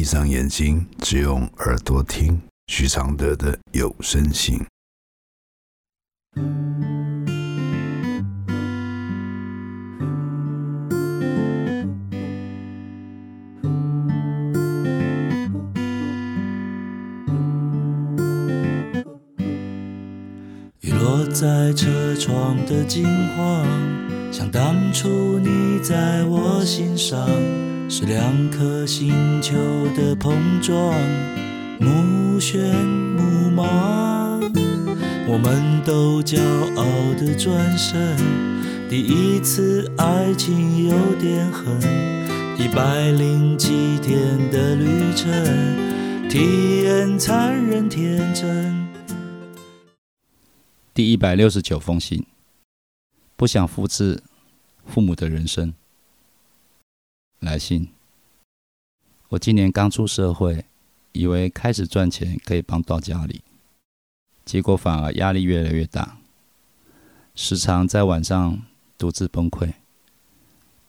闭上眼睛，只用耳朵听许常德的有声信。雨落在车窗的金黄，像当初你在我心上，是两颗星球的碰撞，目眩目盲。我们都骄傲的转身，第一次爱情有点狠，一百零七天的旅程，体验残忍天真。第一百六十九封信，不想复制父母的人生。来信：我今年刚出社会，以为开始赚钱可以帮到家里，结果反而压力越来越大，时常在晚上独自崩溃。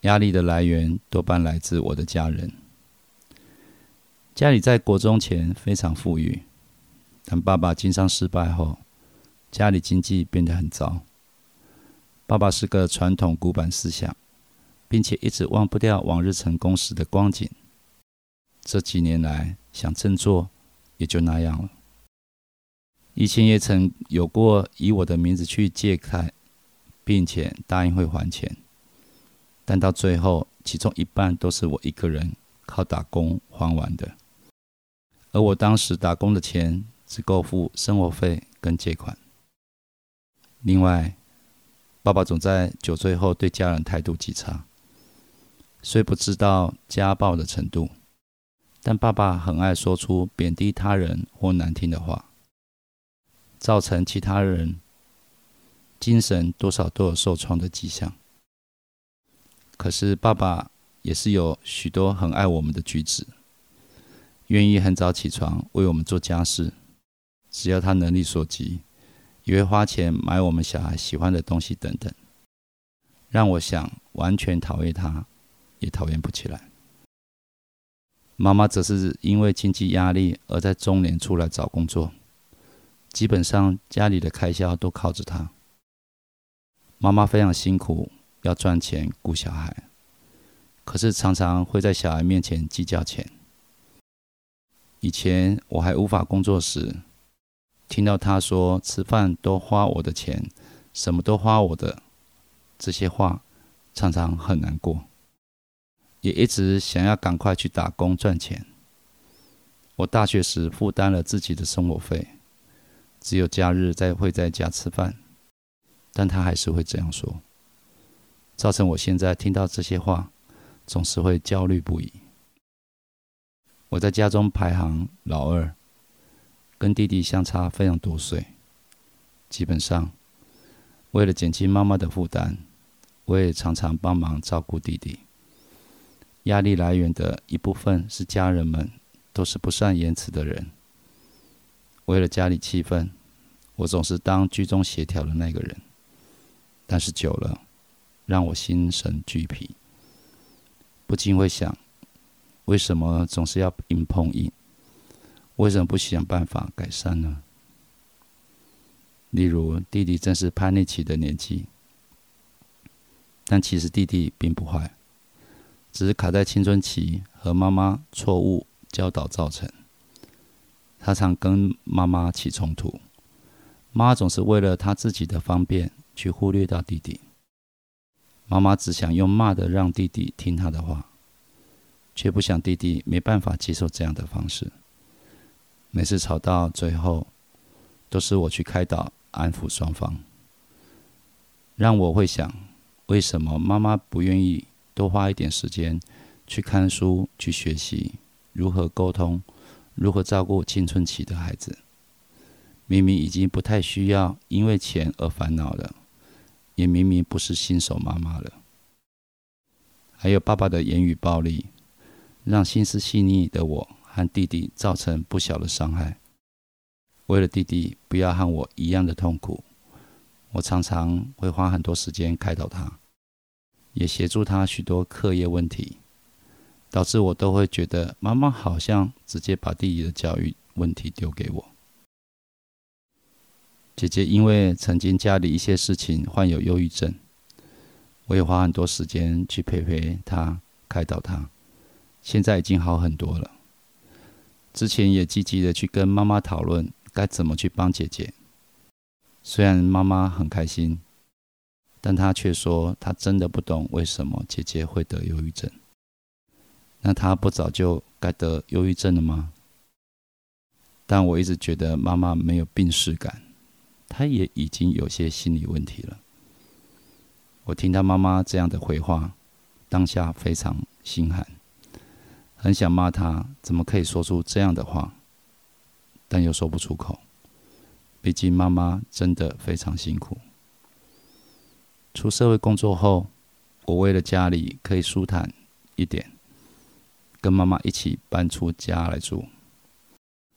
压力的来源多半来自我的家人。家里在国中前非常富裕，但爸爸经商失败后。家里经济变得很糟。爸爸是个传统古板思想，并且一直忘不掉往日成功时的光景。这几年来想振作，也就那样了。以前也曾有过以我的名字去借贷，并且答应会还钱，但到最后，其中一半都是我一个人靠打工还完的。而我当时打工的钱只够付生活费跟借款。另外，爸爸总在酒醉后对家人态度极差，虽不知道家暴的程度，但爸爸很爱说出贬低他人或难听的话，造成其他人精神多少都有受创的迹象。可是爸爸也是有许多很爱我们的举止，愿意很早起床为我们做家事，只要他能力所及。也会花钱买我们小孩喜欢的东西等等，让我想完全讨厌他，也讨厌不起来。妈妈则是因为经济压力而在中年出来找工作，基本上家里的开销都靠着她。妈妈非常辛苦，要赚钱顾小孩，可是常常会在小孩面前计较钱。以前我还无法工作时。听到他说吃饭都花我的钱，什么都花我的这些话，常常很难过，也一直想要赶快去打工赚钱。我大学时负担了自己的生活费，只有假日才会在家吃饭，但他还是会这样说，造成我现在听到这些话，总是会焦虑不已。我在家中排行老二。跟弟弟相差非常多岁，基本上为了减轻妈妈的负担，我也常常帮忙照顾弟弟。压力来源的一部分是家人们都是不善言辞的人，为了家里气氛，我总是当居中协调的那个人。但是久了，让我心神俱疲，不禁会想：为什么总是要硬碰硬？为什么不想办法改善呢？例如，弟弟正是叛逆期的年纪，但其实弟弟并不坏，只是卡在青春期和妈妈错误教导造成。他常跟妈妈起冲突，妈总是为了他自己的方便去忽略到弟弟。妈妈只想用骂的让弟弟听他的话，却不想弟弟没办法接受这样的方式。每次吵到最后，都是我去开导、安抚双方，让我会想：为什么妈妈不愿意多花一点时间去看书、去学习如何沟通、如何照顾青春期的孩子？明明已经不太需要因为钱而烦恼了，也明明不是新手妈妈了。还有爸爸的言语暴力，让心思细腻的我。和弟弟造成不小的伤害。为了弟弟不要和我一样的痛苦，我常常会花很多时间开导他，也协助他许多课业问题。导致我都会觉得妈妈好像直接把弟弟的教育问题丢给我。姐姐因为曾经家里一些事情患有忧郁症，我也花很多时间去陪陪她、开导她，现在已经好很多了。之前也积极的去跟妈妈讨论该怎么去帮姐姐，虽然妈妈很开心，但他却说他真的不懂为什么姐姐会得忧郁症。那他不早就该得忧郁症了吗？但我一直觉得妈妈没有病逝感。他也已经有些心理问题了。我听他妈妈这样的回话，当下非常心寒，很想骂他怎么可以说出这样的话，但又说不出口。毕竟妈妈真的非常辛苦。出社会工作后，我为了家里可以舒坦一点，跟妈妈一起搬出家来住，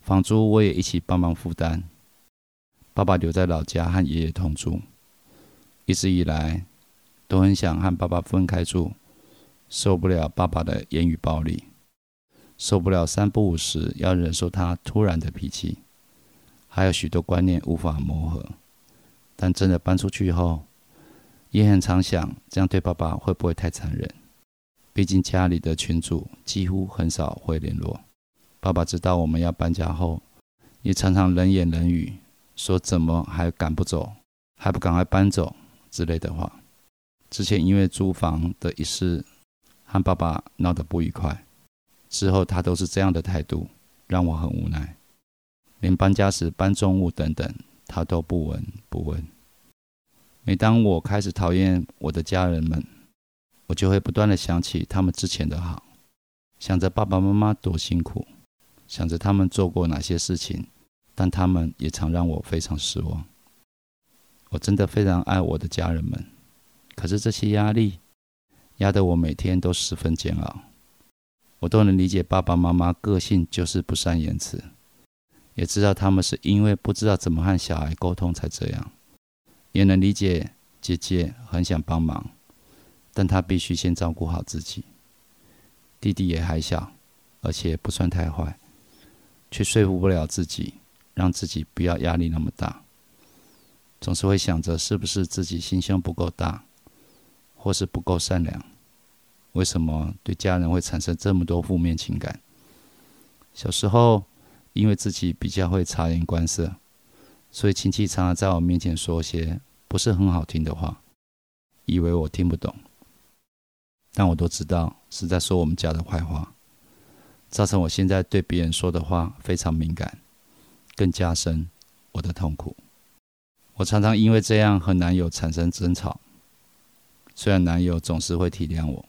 房租我也一起帮忙负担。爸爸留在老家和爷爷同住，一直以来都很想和爸爸分开住，受不了爸爸的言语暴力，受不了三不五时要忍受他突然的脾气，还有许多观念无法磨合。但真的搬出去后，也很常想，这样对爸爸会不会太残忍？毕竟家里的群主几乎很少会联络。爸爸知道我们要搬家后，也常常冷言冷语。说怎么还赶不走，还不赶快搬走之类的话。之前因为租房的一事和爸爸闹得不愉快，之后他都是这样的态度，让我很无奈。连搬家时搬重物等等，他都不闻不问。每当我开始讨厌我的家人们，我就会不断的想起他们之前的好，想着爸爸妈妈多辛苦，想着他们做过哪些事情。但他们也常让我非常失望。我真的非常爱我的家人们，可是这些压力压得我每天都十分煎熬。我都能理解爸爸妈妈个性就是不善言辞，也知道他们是因为不知道怎么和小孩沟通才这样，也能理解姐姐很想帮忙，但她必须先照顾好自己。弟弟也还小，而且不算太坏，却说服不了自己。让自己不要压力那么大，总是会想着是不是自己心胸不够大，或是不够善良？为什么对家人会产生这么多负面情感？小时候因为自己比较会察言观色，所以亲戚常常在我面前说些不是很好听的话，以为我听不懂，但我都知道是在说我们家的坏话，造成我现在对别人说的话非常敏感。更加深我的痛苦。我常常因为这样和男友产生争吵。虽然男友总是会体谅我，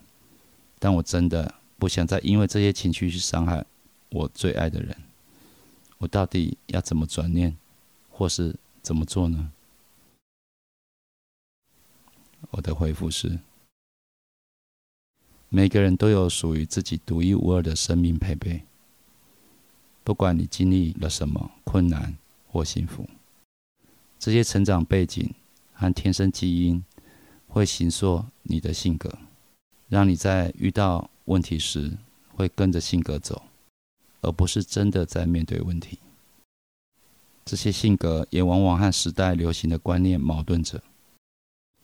但我真的不想再因为这些情绪去伤害我最爱的人。我到底要怎么转念，或是怎么做呢？我的回复是：每个人都有属于自己独一无二的生命配备。不管你经历了什么困难或幸福，这些成长背景和天生基因会形塑你的性格，让你在遇到问题时会跟着性格走，而不是真的在面对问题。这些性格也往往和时代流行的观念矛盾着，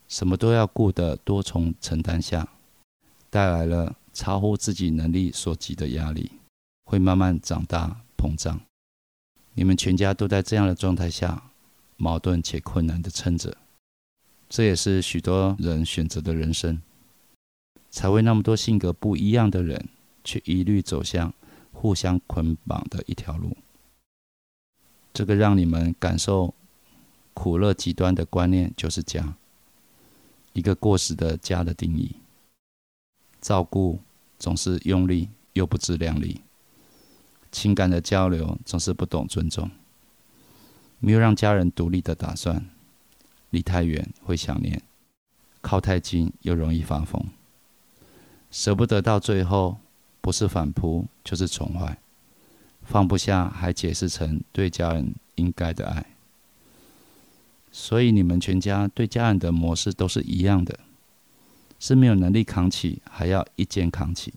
什么都要顾的多重承担下，带来了超乎自己能力所及的压力，会慢慢长大。膨胀，你们全家都在这样的状态下，矛盾且困难的撑着，这也是许多人选择的人生，才会那么多性格不一样的人，却一律走向互相捆绑的一条路。这个让你们感受苦乐极端的观念，就是家，一个过时的家的定义。照顾总是用力又不自量力。情感的交流总是不懂尊重，没有让家人独立的打算。离太远会想念，靠太近又容易发疯。舍不得到最后，不是反扑就是宠坏，放不下还解释成对家人应该的爱。所以你们全家对家人的模式都是一样的，是没有能力扛起，还要一肩扛起。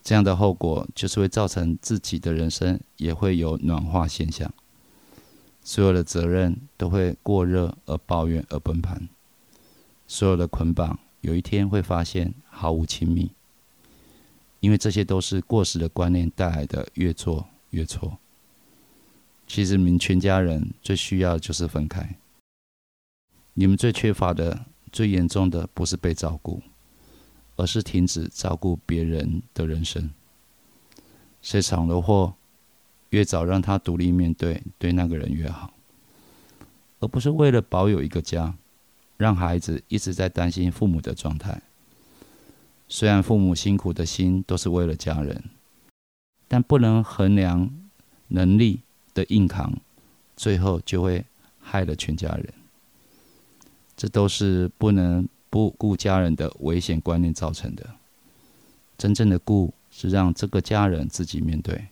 这样的后果就是会造成自己的人生也会有暖化现象，所有的责任都会过热而抱怨而崩盘，所有的捆绑有一天会发现毫无亲密，因为这些都是过时的观念带来的，越做越错。其实你们全家人最需要的就是分开，你们最缺乏的、最严重的不是被照顾。而是停止照顾别人的人生。谁闯了祸，越早让他独立面对，对那个人越好。而不是为了保有一个家，让孩子一直在担心父母的状态。虽然父母辛苦的心都是为了家人，但不能衡量能力的硬扛，最后就会害了全家人。这都是不能。不顾家人的危险观念造成的，真正的顾是让这个家人自己面对，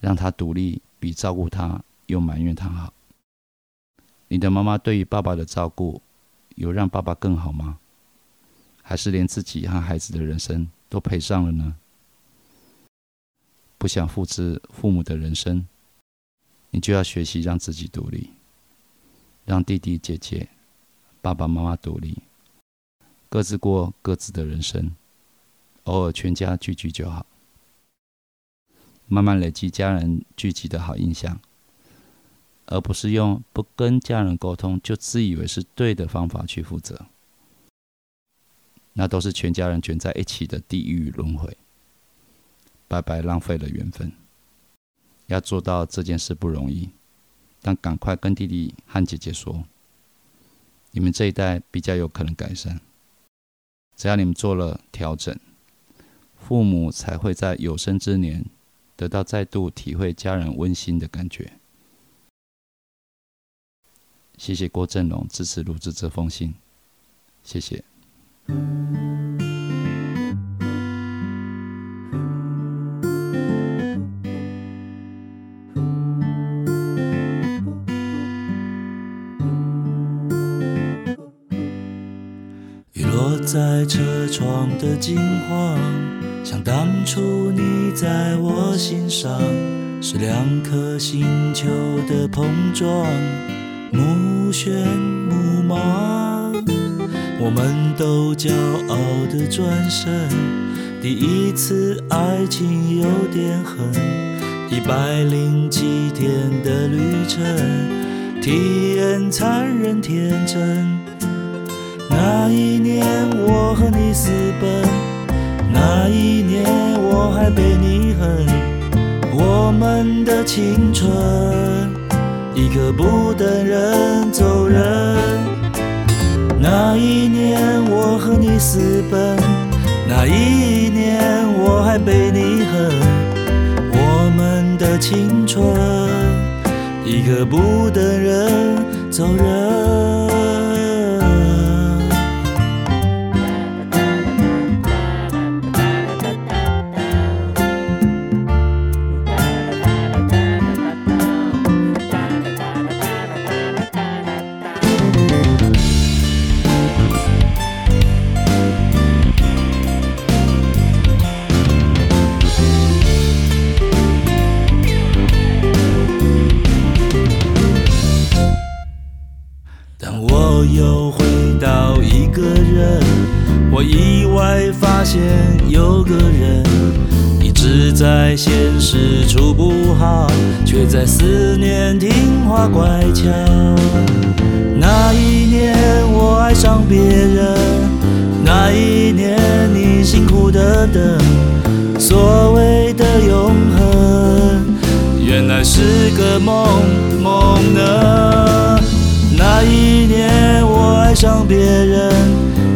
让他独立比照顾他又埋怨他好。你的妈妈对于爸爸的照顾，有让爸爸更好吗？还是连自己和孩子的人生都赔上了呢？不想复制父母的人生，你就要学习让自己独立，让弟弟姐姐、爸爸妈妈独立。各自过各自的人生，偶尔全家聚聚就好。慢慢累积家人聚集的好印象，而不是用不跟家人沟通就自以为是对的方法去负责，那都是全家人卷在一起的地狱轮回，白白浪费了缘分。要做到这件事不容易，但赶快跟弟弟和姐姐说，你们这一代比较有可能改善。只要你们做了调整，父母才会在有生之年得到再度体会家人温馨的感觉。谢谢郭振龙支持录制这封信，谢谢。在车窗的金黄，像当初你在我心上，是两颗星球的碰撞，目眩目盲。我们都骄傲的转身，第一次爱情有点狠，一百零七天的旅程，体验残忍天真。那一年我和你私奔，那一年我还被你恨，我们的青春一刻不等人走人。那一年我和你私奔，那一年我还被你恨，我们的青春一刻不等人走人。有个人一直在现实处不好，却在思念听话乖巧。那一年我爱上别人，那一年你辛苦的等，所谓的永恒，原来是个梦梦呢。那一年我爱上别人，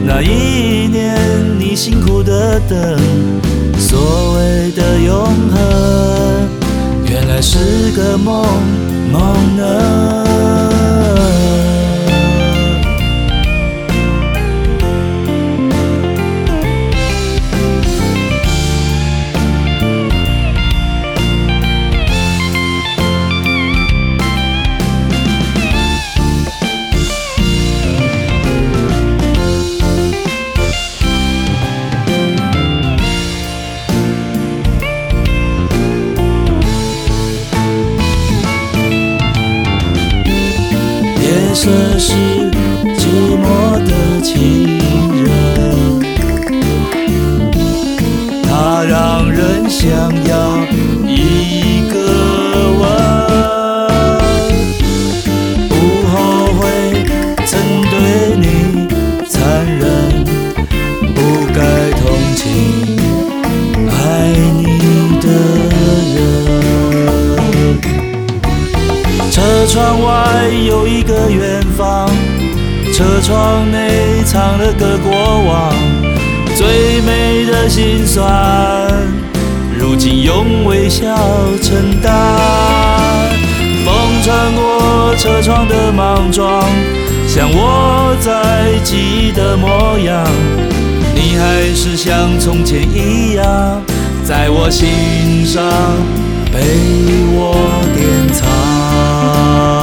那一年你辛苦的等，所谓的永恒，原来是个梦梦呢。是寂寞的情人，他让人想要一个吻，不后悔曾对你残忍，不该同情爱你的人。车窗外有一个远方，车窗内藏了个过往，最美的心酸，如今用微笑承担。风穿过车窗的莽撞，像我在记忆的模样，你还是像从前一样，在我心上被我典藏。